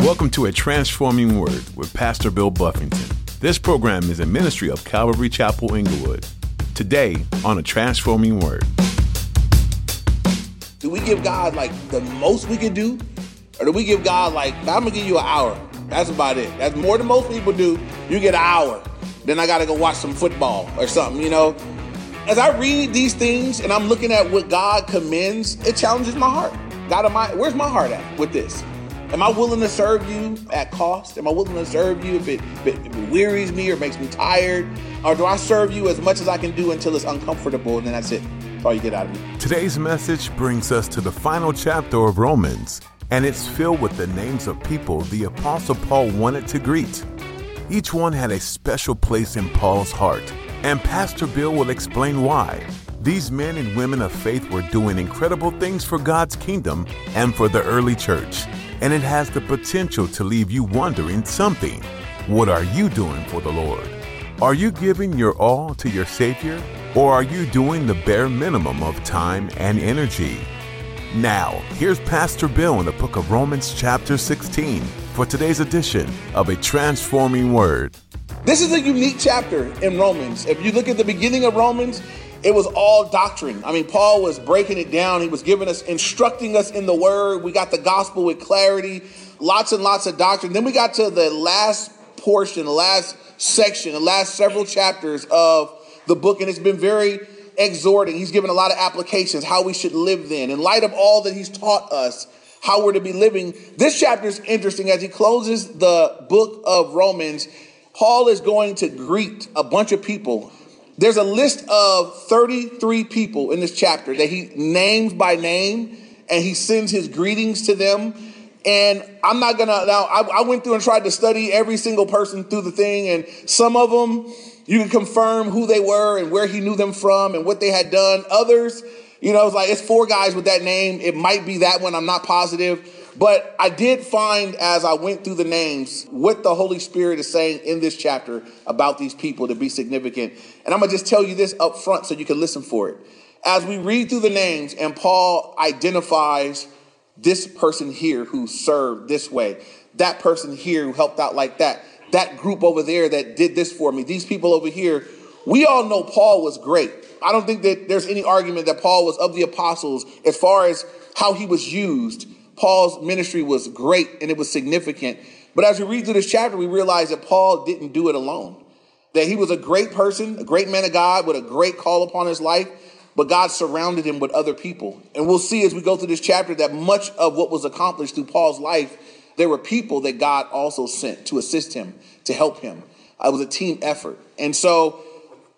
Welcome to A Transforming Word with Pastor Bill Buffington. This program is a ministry of Calvary Chapel Inglewood. Today on A Transforming Word. Do we give God like the most we can do? Or do we give God like, I'm gonna give you an hour? That's about it. That's more than most people do. You get an hour. Then I gotta go watch some football or something, you know? As I read these things and I'm looking at what God commends, it challenges my heart. God, am I, where's my heart at with this? Am I willing to serve you at cost? Am I willing to serve you if it, if it, wearies me or makes me tired? Or do I serve you as much as I can do until it's uncomfortable and then that's it? That's all you get out of me. Today's message brings us to the final chapter of Romans, and it's filled with the names of people the Apostle Paul wanted to greet. Each one had a special place in Paul's heart, and Pastor Bill will explain why. These men and women of faith were doing incredible things for God's kingdom and for the early church and it has the potential to leave you wondering something. What are you doing for the Lord? Are you giving your all to your Savior, or are you doing the bare minimum of time and energy? Now, here's Pastor Bill in the book of Romans, chapter 16, for today's edition of A Transforming Word. This is a unique chapter in Romans. If you look at the beginning of Romans, it was all doctrine. I mean, Paul was breaking it down. He was giving us, instructing us in the word. We got the gospel with clarity, lots and lots of doctrine. Then we got to the last portion, the last section, the last several chapters of the book, and it's been very exhorting. He's given a lot of applications, how we should live then. In light of all that he's taught us, how we're to be living, this chapter is interesting as he closes the book of Romans. Paul is going to greet a bunch of people there's a list of 33 people in this chapter that he names by name and he sends his greetings to them. And I'm not gonna now. I, I, went through and tried to study every single person through the thing, and some of them you can confirm who they were and where he knew them from and what they had done. Others, you know, it's like it's four guys with that name. It might be that one. I'm not positive. But I did find as I went through the names what the Holy Spirit is saying in this chapter about these people to be significant. And I'm going to just tell you this up front so you can listen for it. As we read through the names and Paul identifies this person here who served this way, that person here who helped out like that, that group over there that did this for me, these people over here, we all know Paul was great. I don't think that there's any argument that Paul was of the apostles as far as how he was used Paul's ministry was great and it was significant. But as we read through this chapter, we realize that Paul didn't do it alone. That he was a great person, a great man of God with a great call upon his life, but God surrounded him with other people. And we'll see as we go through this chapter that much of what was accomplished through Paul's life, there were people that God also sent to assist him, to help him. It was a team effort. And so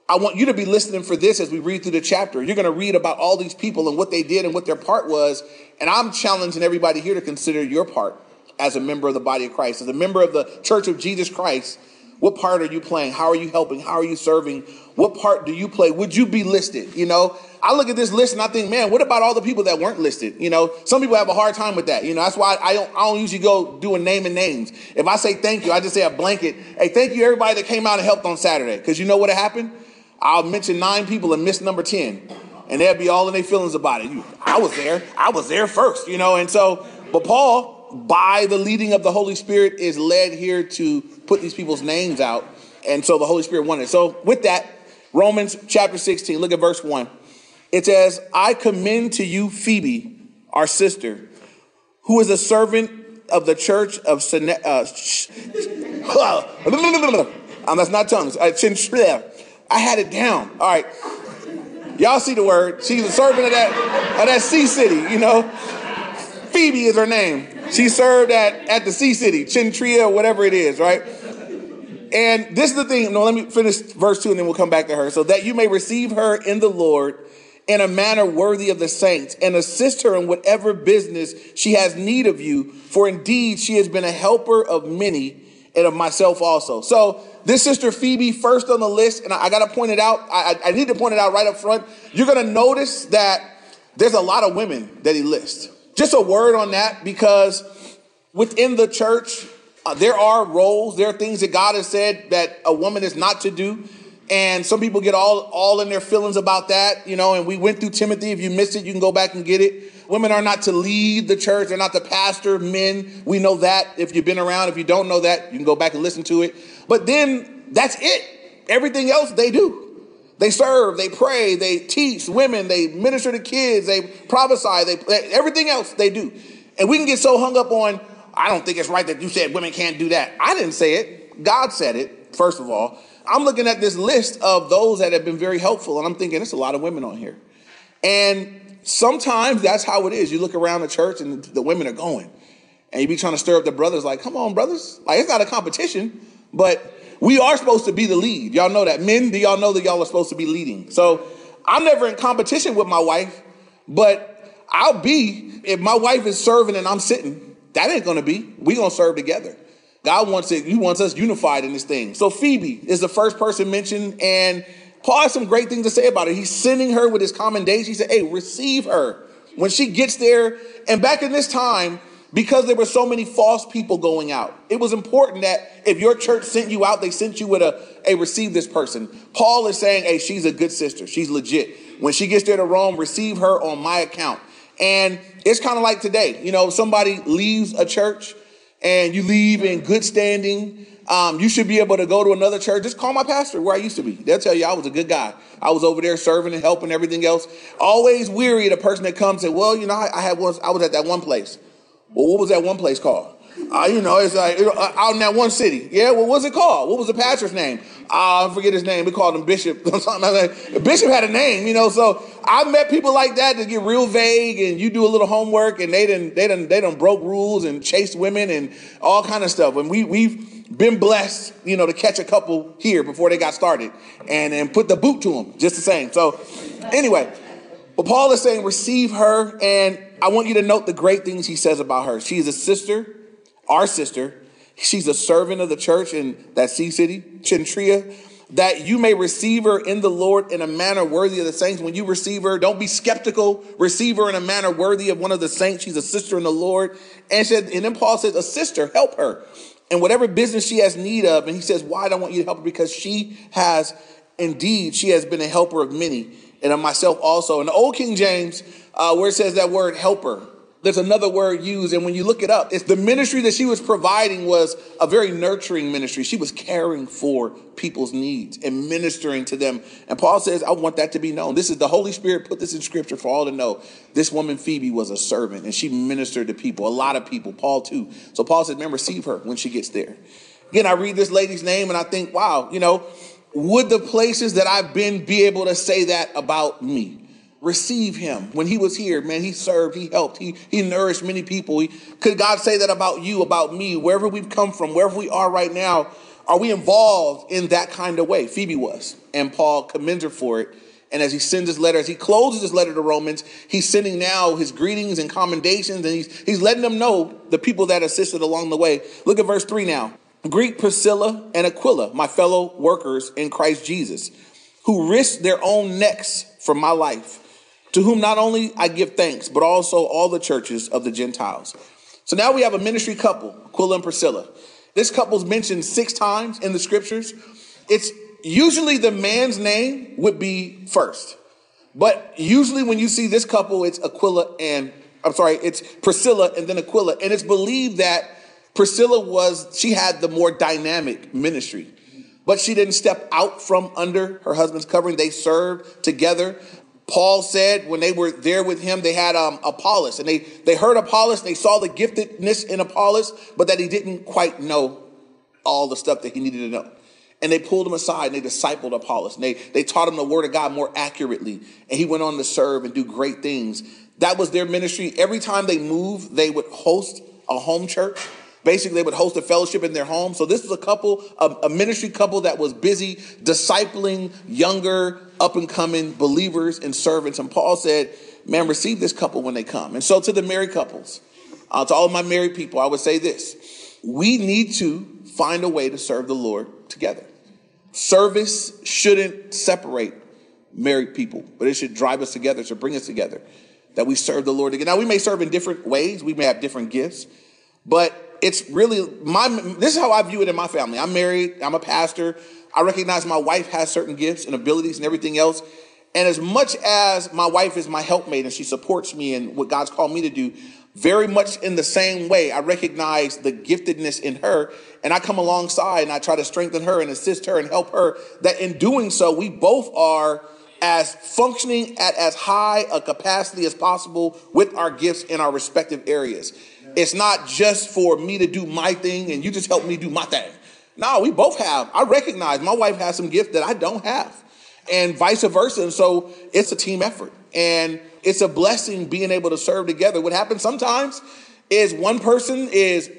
I want you to be listening for this as we read through the chapter. You're going to read about all these people and what they did and what their part was. And I'm challenging everybody here to consider your part as a member of the body of Christ, as a member of the church of Jesus Christ. What part are you playing? How are you helping? How are you serving? What part do you play? Would you be listed? You know, I look at this list and I think, man, what about all the people that weren't listed? You know, some people have a hard time with that. You know, that's why I don't, I don't usually go doing naming names. If I say thank you, I just say a blanket. Hey, thank you everybody that came out and helped on Saturday. Because you know what happened? I'll mention nine people and miss number 10. And they'll be all in their feelings about it. I was there. I was there first, you know. And so, but Paul, by the leading of the Holy Spirit, is led here to put these people's names out. And so the Holy Spirit wanted. So with that, Romans chapter 16, look at verse 1. It says, I commend to you Phoebe, our sister, who is a servant of the church of Sine- uh, um, that's not tongues. Uh, I had it down. All right. Y'all see the word. She's a servant of that, of that sea city, you know. Phoebe is her name. She served at, at the sea city, Chintria, whatever it is, right? And this is the thing. No, let me finish verse 2 and then we'll come back to her. So that you may receive her in the Lord in a manner worthy of the saints and assist her in whatever business she has need of you. For indeed, she has been a helper of many and of myself also. So this sister Phoebe first on the list, and I, I got to point it out. I, I need to point it out right up front. You're going to notice that there's a lot of women that he lists. Just a word on that because within the church, uh, there are roles, there are things that God has said that a woman is not to do. And some people get all, all in their feelings about that, you know, and we went through Timothy. If you missed it, you can go back and get it Women are not to lead the church. They're not to pastor men. We know that. If you've been around, if you don't know that, you can go back and listen to it. But then that's it. Everything else they do. They serve, they pray, they teach women, they minister to kids, they prophesy, they everything else they do. And we can get so hung up on, I don't think it's right that you said women can't do that. I didn't say it. God said it, first of all. I'm looking at this list of those that have been very helpful, and I'm thinking it's a lot of women on here. And sometimes that's how it is. You look around the church and the women are going. And you be trying to stir up the brothers, like, come on, brothers. Like, it's not a competition, but we are supposed to be the lead. Y'all know that. Men, do y'all know that y'all are supposed to be leading? So I'm never in competition with my wife, but I'll be, if my wife is serving and I'm sitting, that ain't gonna be. We gonna serve together. God wants it, He wants us unified in this thing. So Phoebe is the first person mentioned, and Paul has some great things to say about her. He's sending her with his commendation. He said, Hey, receive her. When she gets there, and back in this time, because there were so many false people going out. It was important that if your church sent you out, they sent you with a, a receive this person. Paul is saying, hey, she's a good sister. She's legit. When she gets there to Rome, receive her on my account. And it's kind of like today, you know, somebody leaves a church and you leave in good standing. Um, you should be able to go to another church. Just call my pastor where I used to be. They'll tell you I was a good guy. I was over there serving and helping everything else. Always weary the person that comes and, well, you know, I, I had once, I was at that one place. Well, what was that one place called? Uh, you know, it's like uh, out in that one city. Yeah, well, what was it called? What was the pastor's name? Uh, I forget his name. We called him Bishop. Bishop had a name, you know. So I met people like that that get real vague, and you do a little homework, and they didn't, they didn't, they didn't broke rules and chased women and all kind of stuff. And we we've been blessed, you know, to catch a couple here before they got started, and and put the boot to them just the same. So anyway, but Paul is saying, receive her, and I want you to note the great things he says about her. She is a sister, our sister. She's a servant of the church in that sea city, Cenchrea, that you may receive her in the Lord in a manner worthy of the saints. When you receive her, don't be skeptical. Receive her in a manner worthy of one of the saints. She's a sister in the Lord. And, said, and then Paul says, a sister, help her. And whatever business she has need of, and he says, why do I want you to help her? Because she has indeed, she has been a helper of many and of myself also. In the old King James, uh, where it says that word helper, there's another word used. And when you look it up, it's the ministry that she was providing was a very nurturing ministry. She was caring for people's needs and ministering to them. And Paul says, I want that to be known. This is the Holy Spirit put this in scripture for all to know. This woman, Phoebe, was a servant and she ministered to people, a lot of people, Paul too. So Paul said, man, receive her when she gets there. Again, I read this lady's name and I think, wow, you know, would the places that I've been be able to say that about me? Receive him. When he was here, man, he served, he helped, he, he nourished many people. He, could God say that about you, about me, wherever we've come from, wherever we are right now? Are we involved in that kind of way? Phoebe was, and Paul commends her for it. And as he sends his letter, as he closes his letter to Romans, he's sending now his greetings and commendations, and he's, he's letting them know the people that assisted along the way. Look at verse 3 now. Greet Priscilla and Aquila, my fellow workers in Christ Jesus, who risked their own necks for my life, to whom not only I give thanks, but also all the churches of the Gentiles. So now we have a ministry couple, Aquila and Priscilla. This couple's mentioned six times in the scriptures. It's usually the man's name would be first. But usually when you see this couple, it's Aquila and I'm sorry, it's Priscilla and then Aquila. And it's believed that Priscilla was, she had the more dynamic ministry, but she didn't step out from under her husband's covering. They served together. Paul said when they were there with him, they had um, Apollos, and they, they heard Apollos, they saw the giftedness in Apollos, but that he didn't quite know all the stuff that he needed to know. And they pulled him aside and they discipled Apollos. And they, they taught him the word of God more accurately. And he went on to serve and do great things. That was their ministry. Every time they moved, they would host a home church. Basically, they would host a fellowship in their home. So this was a couple, a, ministry couple that was busy discipling younger, up and coming believers and servants. And Paul said, "Man, receive this couple when they come." And so to the married couples, uh, to all of my married people, I would say this: we need to find a way to serve the Lord together. Service shouldn't separate married people, but it should drive us together, to bring us together. That we serve the Lord together. Now we may serve in different ways. We may have different gifts, but it's really my this is how I view it in my family. I'm married, I'm a pastor. I recognize my wife has certain gifts and abilities and everything else. And as much as my wife is my helpmate and she supports me in what God's called me to do, very much in the same way, I recognize the giftedness in her and I come alongside and I try to strengthen her and assist her and help her. That in doing so, we both are as functioning at as high a capacity as possible with our gifts in our respective areas. It's not just for me to do my thing and you just help me do my thing. No, we both have. I recognize my wife has some gifts that I don't have, and vice versa. And so it's a team effort. And it's a blessing being able to serve together. What happens sometimes is one person is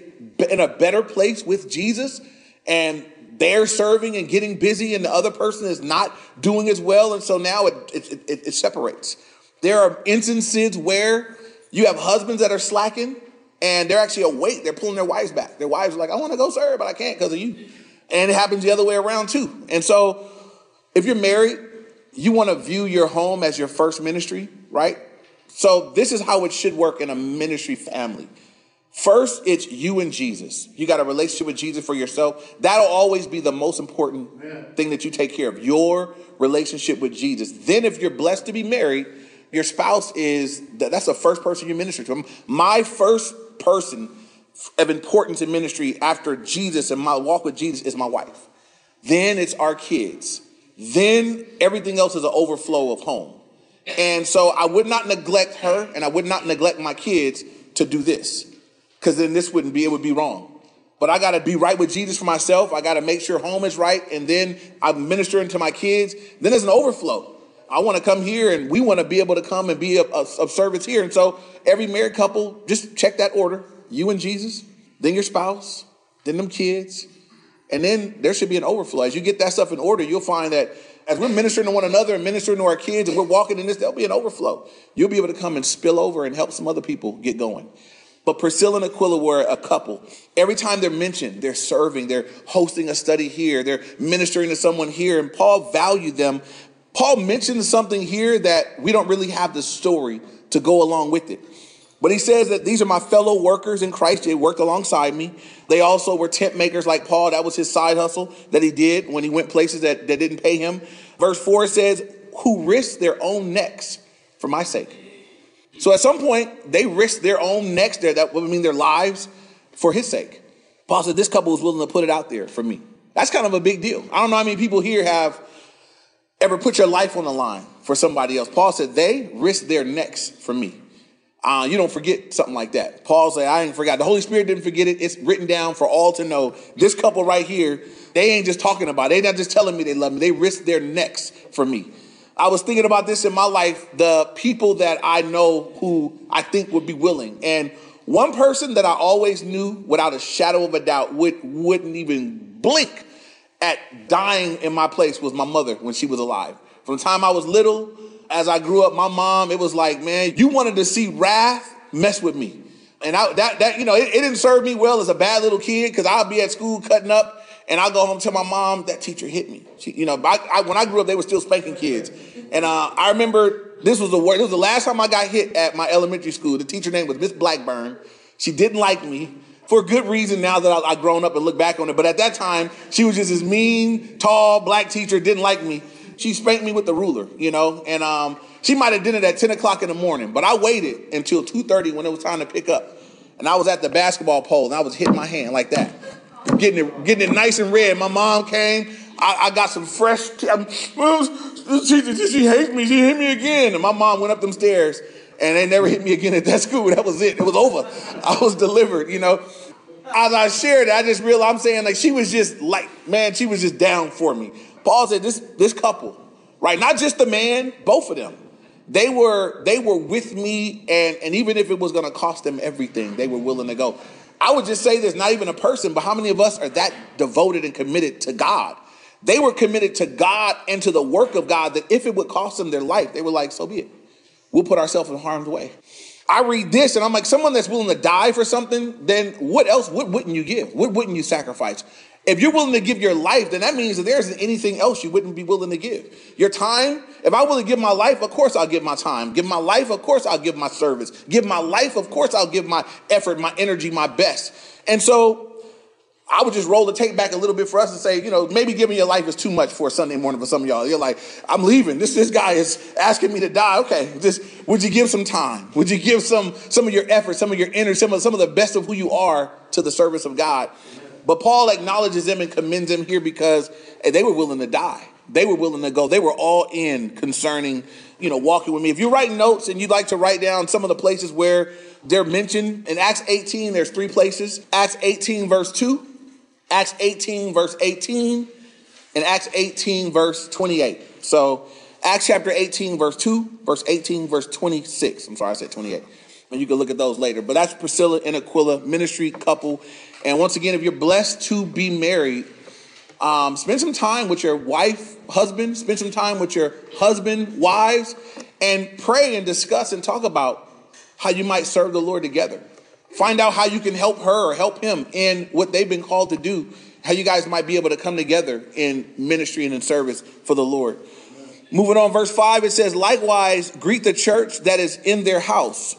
in a better place with Jesus and they're serving and getting busy, and the other person is not doing as well. And so now it, it, it, it separates. There are instances where you have husbands that are slacking and they're actually awake. They're pulling their wives back. Their wives are like, I want to go serve, but I can't because of you. And it happens the other way around too. And so if you're married, you want to view your home as your first ministry, right? So this is how it should work in a ministry family. First, it's you and Jesus. You got a relationship with Jesus for yourself. That'll always be the most important thing that you take care of your relationship with Jesus. Then, if you're blessed to be married, your spouse is that's the first person you minister to. My first person of importance in ministry after Jesus and my walk with Jesus is my wife. Then it's our kids. Then everything else is an overflow of home. And so I would not neglect her and I would not neglect my kids to do this because then this wouldn't be, it would be wrong. But I got to be right with Jesus for myself. I got to make sure home is right. And then I'm ministering to my kids. Then there's an overflow. I want to come here and we want to be able to come and be of, of service here. And so every married couple, just check that order. You and Jesus, then your spouse, then them kids. And then there should be an overflow. As you get that stuff in order, you'll find that as we're ministering to one another and ministering to our kids and we're walking in this, there'll be an overflow. You'll be able to come and spill over and help some other people get going. But Priscilla and Aquila were a couple. Every time they're mentioned, they're serving, they're hosting a study here, they're ministering to someone here, and Paul valued them. Paul mentions something here that we don't really have the story to go along with it. But he says that these are my fellow workers in Christ. They worked alongside me. They also were tent makers like Paul. That was his side hustle that he did when he went places that, that didn't pay him. Verse 4 says, Who risked their own necks for my sake. So at some point, they risked their own necks, there, that would mean their lives, for his sake. Paul said, This couple was willing to put it out there for me. That's kind of a big deal. I don't know how many people here have ever put your life on the line for somebody else. Paul said, They risked their necks for me. Uh, you don't forget something like that. Paul said, I didn't forget. The Holy Spirit didn't forget it. It's written down for all to know. This couple right here, they ain't just talking about it. They're not just telling me they love me. They risked their necks for me. I was thinking about this in my life, the people that I know who I think would be willing. And one person that I always knew without a shadow of a doubt would, wouldn't even blink at dying in my place was my mother when she was alive. From the time I was little as I grew up, my mom, it was like, man, you wanted to see wrath mess with me. And I, that, that, you know, it, it didn't serve me well as a bad little kid because I'd be at school cutting up and I go home tell my mom that teacher hit me. She, you know, I, I, when I grew up, they were still spanking kids. And uh, I remember this was the worst. This was the last time I got hit at my elementary school. The teacher name was Miss Blackburn. She didn't like me for good reason now that I, I've grown up and look back on it. But at that time, she was just this mean, tall, black teacher, didn't like me she spanked me with the ruler, you know, and um, she might have done it at 10 o'clock in the morning, but I waited until 2.30 when it was time to pick up. And I was at the basketball pole and I was hitting my hand like that, getting it, getting it nice and red. My mom came. I, I got some fresh, she, she hates me. She hit me again. And my mom went up them stairs and they never hit me again at that school. That was it. It was over. I was delivered, you know. As I shared it, I just realized I'm saying like she was just like, man, she was just down for me. Paul said this this couple, right? Not just the man, both of them. They were they were with me, and and even if it was to cost them everything, they were willing to go. I would just say this: not even a person, but how many of us are that devoted and committed to God? They were committed to God and to the work of God. That if it would cost them their life, they were like, "So be it. We'll put ourselves in harm's way." I read this and I'm like, someone that's willing to die for something, then what else? What wouldn't you give? What wouldn't you sacrifice? If you're willing to give your life, then that means that there isn't anything else you wouldn't be willing to give. Your time, if I willing to give my life, of course I'll give my time. Give my life, of course I'll give my service. Give my life, of course I'll give my effort, my energy, my best. And so I would just roll the tape back a little bit for us and say, you know, maybe giving your life is too much for a Sunday morning for some of y'all. You're like, I'm leaving. This this guy is asking me to die. Okay, just would you give some time? Would you give some some of your effort, some of your inner, some of some of the best of who you are to the service of God? But Paul acknowledges them and commends them here because eh, they were willing to die. They were willing to go. They were all in concerning, you know, walking with me. If you're writing notes and you'd like to write down some of the places where they're mentioned in Acts 18, there's three places. Acts 18, verse 2. Acts 18, verse 18, and Acts 18, verse 28. So, Acts chapter 18, verse 2, verse 18, verse 26. I'm sorry, I said 28. And you can look at those later. But that's Priscilla and Aquila, ministry couple. And once again, if you're blessed to be married, um, spend some time with your wife, husband, spend some time with your husband, wives, and pray and discuss and talk about how you might serve the Lord together. Find out how you can help her or help him in what they've been called to do. How you guys might be able to come together in ministry and in service for the Lord. Moving on, verse 5, it says, Likewise, greet the church that is in their house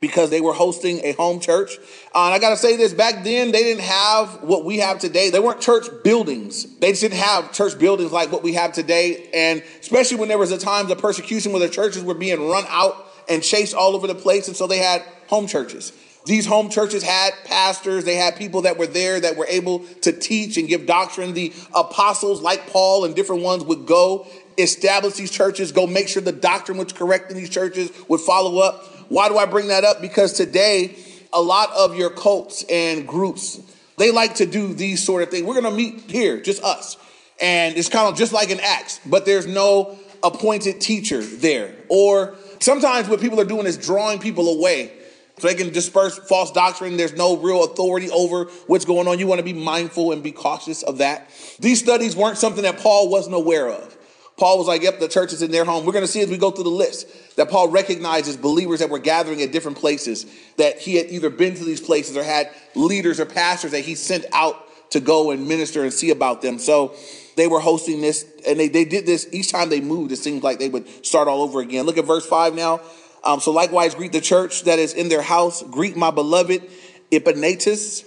because they were hosting a home church. Uh, and I got to say this back then, they didn't have what we have today. They weren't church buildings. They didn't have church buildings like what we have today. And especially when there was a time of persecution where the churches were being run out and chased all over the place. And so they had home churches. These home churches had pastors, they had people that were there that were able to teach and give doctrine. The apostles, like Paul and different ones, would go establish these churches, go make sure the doctrine was correct in these churches, would follow up. Why do I bring that up? Because today, a lot of your cults and groups, they like to do these sort of things. We're going to meet here, just us. And it's kind of just like an Acts, but there's no appointed teacher there. Or sometimes what people are doing is drawing people away so they can disperse false doctrine. There's no real authority over what's going on. You want to be mindful and be cautious of that. These studies weren't something that Paul wasn't aware of. Paul was like, yep, the church is in their home. We're going to see as we go through the list that Paul recognizes believers that were gathering at different places, that he had either been to these places or had leaders or pastors that he sent out to go and minister and see about them. So they were hosting this, and they, they did this each time they moved. It seems like they would start all over again. Look at verse 5 now. Um, so likewise, greet the church that is in their house. Greet my beloved Epaenetus,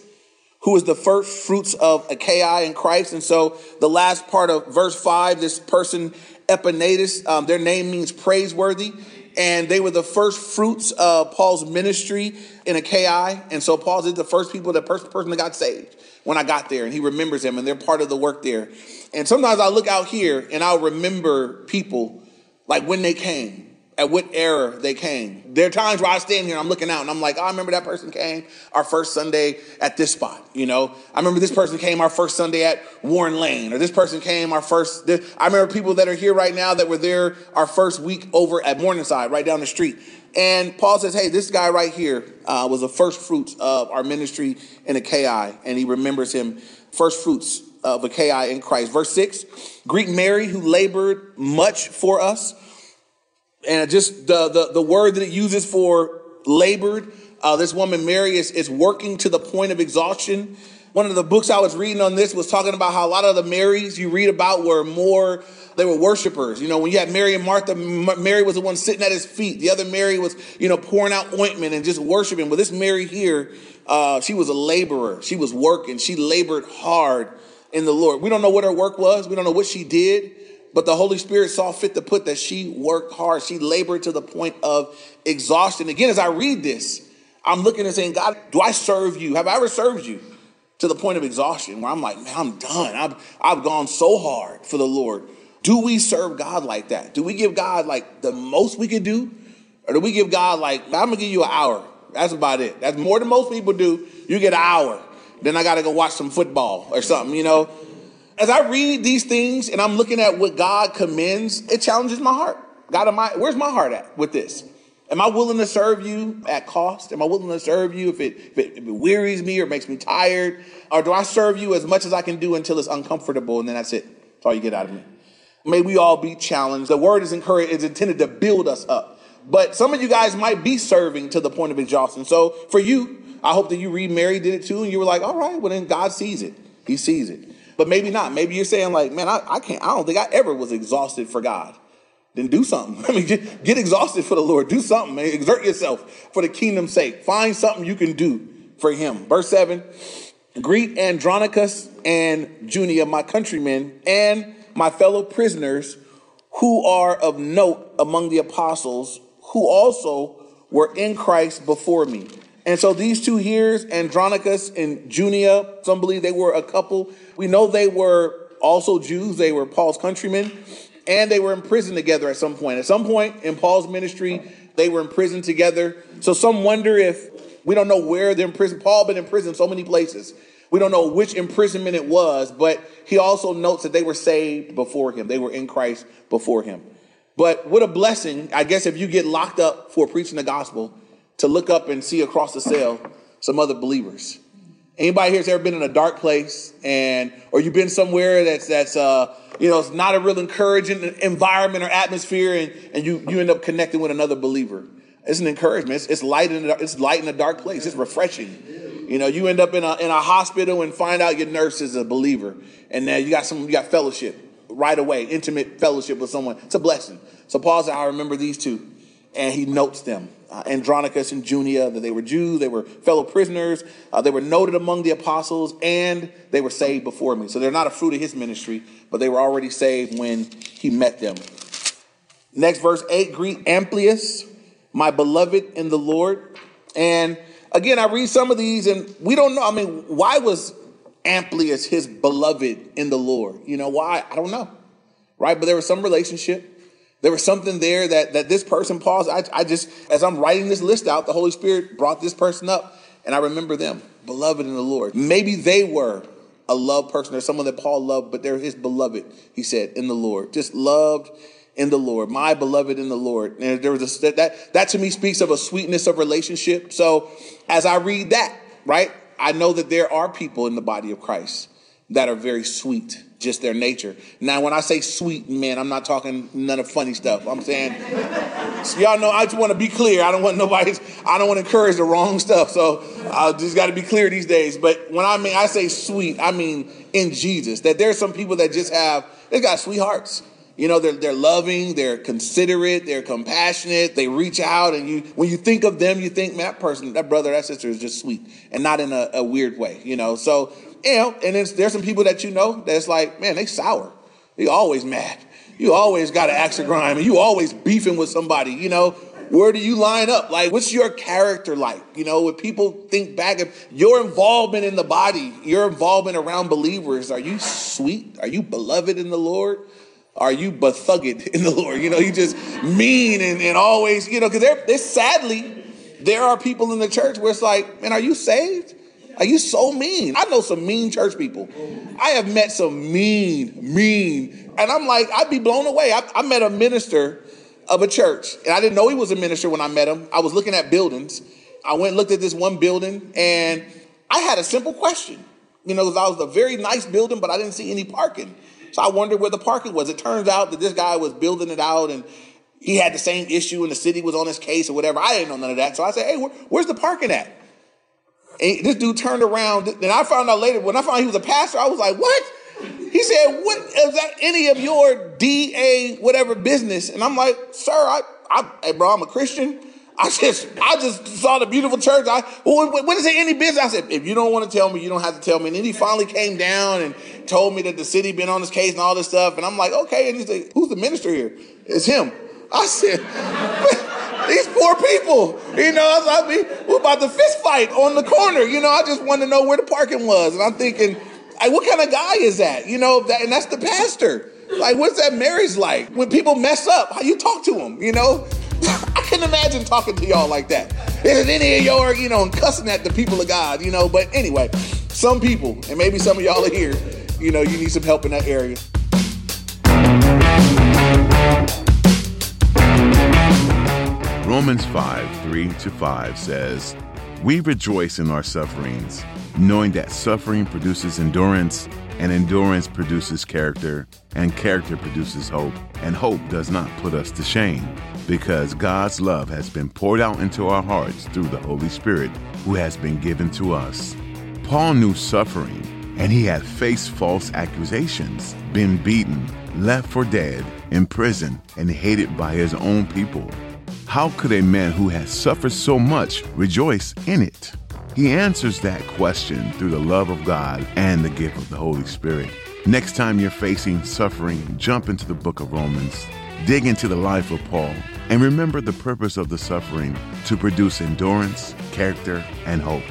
who is the first fruits of Achaia in Christ. And so the last part of verse five, this person Epaenetus, um, their name means praiseworthy. And they were the first fruits of Paul's ministry in Achaia. And so Paul is the first people, the first person that got saved when I got there. And he remembers them and they're part of the work there. And sometimes I look out here and I'll remember people like when they came at what era they came. There are times where I stand here and I'm looking out and I'm like, oh, I remember that person came our first Sunday at this spot. You know, I remember this person came our first Sunday at Warren Lane, or this person came our first. This, I remember people that are here right now that were there our first week over at Morningside, right down the street. And Paul says, hey, this guy right here uh, was the first fruits of our ministry in Achaia, and he remembers him first fruits of Achaia in Christ. Verse 6 Greet Mary, who labored much for us and just the, the, the word that it uses for labored. Uh, this woman, Mary, is, is working to the point of exhaustion. One of the books I was reading on this was talking about how a lot of the Marys you read about were more, they were worshipers. You know, when you had Mary and Martha, Mary was the one sitting at his feet. The other Mary was, you know, pouring out ointment and just worshiping. But this Mary here, uh, she was a laborer. She was working. She labored hard in the Lord. We don't know what her work was. We don't know what she did. But the Holy Spirit saw fit to put that she worked hard. She labored to the point of exhaustion. Again, as I read this, I'm looking and saying, God, do I serve you? Have I ever served you to the point of exhaustion where I'm like, man, I'm done. I've, I've gone so hard for the Lord. Do we serve God like that? Do we give God like the most we could do? Or do we give God like, I'm gonna give you an hour? That's about it. That's more than most people do. You get an hour. Then I gotta go watch some football or something, you know? As I read these things and I'm looking at what God commends, it challenges my heart. God, am I, where's my heart at with this? Am I willing to serve you at cost? Am I willing to serve you if it, if it, if it wearies me or makes me tired? Or do I serve you as much as I can do until it's uncomfortable and then that's it? That's all you get out of me. May we all be challenged. The word is encouraged, is intended to build us up. But some of you guys might be serving to the point of exhaustion. So for you, I hope that you read Mary did it too, and you were like, all right, well then God sees it. He sees it but maybe not. Maybe you're saying like, man, I, I can't. I don't think I ever was exhausted for God. Then do something. I mean, get, get exhausted for the Lord. Do something. Man. Exert yourself for the kingdom's sake. Find something you can do for Him. Verse seven. Greet Andronicus and Junia, my countrymen, and my fellow prisoners who are of note among the apostles, who also were in Christ before me. And so these two here, Andronicus and Junia, some believe they were a couple. We know they were also Jews, they were Paul's countrymen, and they were in prison together at some point. At some point in Paul's ministry, they were in prison together. So some wonder if we don't know where they're in prison. Paul been in prison so many places. We don't know which imprisonment it was, but he also notes that they were saved before him. They were in Christ before him. But what a blessing, I guess, if you get locked up for preaching the gospel, to look up and see across the cell some other believers. Anybody here's ever been in a dark place and or you've been somewhere that's that's uh you know it's not a real encouraging environment or atmosphere and, and you you end up connecting with another believer. It's an encouragement. It's, it's light in the, it's light in a dark place. It's refreshing. You know, you end up in a in a hospital and find out your nurse is a believer, and now you got some you got fellowship right away, intimate fellowship with someone. It's a blessing. So Paul said, I remember these two, and he notes them uh, Andronicus and Junia, that they were Jews, they were fellow prisoners, uh, they were noted among the apostles, and they were saved before me. So they're not a fruit of his ministry, but they were already saved when he met them. Next verse 8 greet Amplias, my beloved in the Lord. And again, I read some of these, and we don't know. I mean, why was Amplias his beloved in the Lord? You know, why? I don't know. Right? But there was some relationship. There was something there that, that this person paused. I, I just, as I'm writing this list out, the Holy Spirit brought this person up, and I remember them, beloved in the Lord. Maybe they were a loved person or someone that Paul loved, but they're his beloved, he said, in the Lord. Just loved in the Lord, my beloved in the Lord. And there was a, that, that to me speaks of a sweetness of relationship. So as I read that, right, I know that there are people in the body of Christ that are very sweet just their nature. Now, when I say sweet, man, I'm not talking none of funny stuff. I'm saying, so y'all know, I just want to be clear. I don't want nobody's, I don't want to encourage the wrong stuff. So I just got to be clear these days. But when I mean, I say sweet, I mean in Jesus, that there's some people that just have, they got sweethearts. You know, they're, they're loving, they're considerate, they're compassionate, they reach out, and you when you think of them, you think, man, that person, that brother, that sister is just sweet and not in a, a weird way, you know. So you know, and there's some people that you know that's like, man, they sour. You always mad. You always got an axe to grind, and you always beefing with somebody. You know, where do you line up? Like, what's your character like? You know, when people think back of your involvement in the body, your involvement around believers, are you sweet? Are you beloved in the Lord? Are you bethugged in the Lord? You know, you just mean and, and always, you know, because there, sadly, there are people in the church where it's like, man, are you saved? Are you so mean? I know some mean church people. I have met some mean, mean, and I'm like, I'd be blown away. I, I met a minister of a church, and I didn't know he was a minister when I met him. I was looking at buildings. I went and looked at this one building, and I had a simple question. You know, because I was a very nice building, but I didn't see any parking. So I wondered where the parking was. It turns out that this guy was building it out and he had the same issue and the city was on his case or whatever. I didn't know none of that. So I said, hey, where, where's the parking at? And this dude turned around. And I found out later, when I found out he was a pastor, I was like, what? He said, what is that any of your DA whatever business? And I'm like, sir, I, I hey bro, I'm a Christian. I just, I just saw the beautiful church. I, well, what is it any business? I said, if you don't want to tell me, you don't have to tell me. And then he finally came down and told me that the city been on this case and all this stuff. And I'm like, okay. And he's like, who's the minister here? It's him. I said, these poor people, you know, I mean, we're about to fist fight on the corner. You know, I just wanted to know where the parking was. And I'm thinking, hey, what kind of guy is that? You know, that, and that's the pastor. Like, what's that marriage like? When people mess up, how you talk to them, you know? I can't imagine talking to y'all like that. Is it any of y'all, you know, cussing at the people of God, you know? But anyway, some people, and maybe some of y'all are here, you know, you need some help in that area. Romans 5 3 to 5 says, We rejoice in our sufferings, knowing that suffering produces endurance, and endurance produces character, and character produces hope, and hope does not put us to shame, because God's love has been poured out into our hearts through the Holy Spirit who has been given to us. Paul knew suffering, and he had faced false accusations, been beaten, left for dead, in prison, and hated by his own people. How could a man who has suffered so much rejoice in it? He answers that question through the love of God and the gift of the Holy Spirit. Next time you're facing suffering, jump into the book of Romans, dig into the life of Paul, and remember the purpose of the suffering to produce endurance, character, and hope.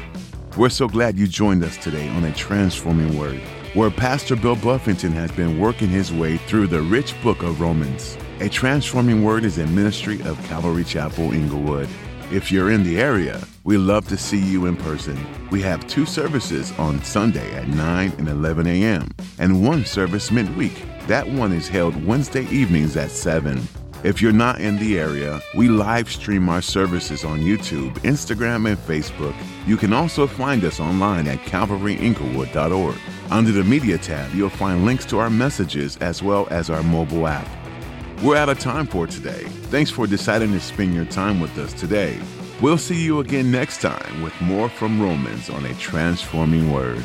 We're so glad you joined us today on a transforming word, where Pastor Bill Buffington has been working his way through the rich book of Romans. A transforming word is a ministry of Calvary Chapel Inglewood. If you're in the area, we love to see you in person. We have two services on Sunday at 9 and 11 a.m., and one service midweek. That one is held Wednesday evenings at 7. If you're not in the area, we live stream our services on YouTube, Instagram, and Facebook. You can also find us online at calvaryinglewood.org. Under the Media tab, you'll find links to our messages as well as our mobile app. We're out of time for today. Thanks for deciding to spend your time with us today. We'll see you again next time with more from Romans on a transforming word.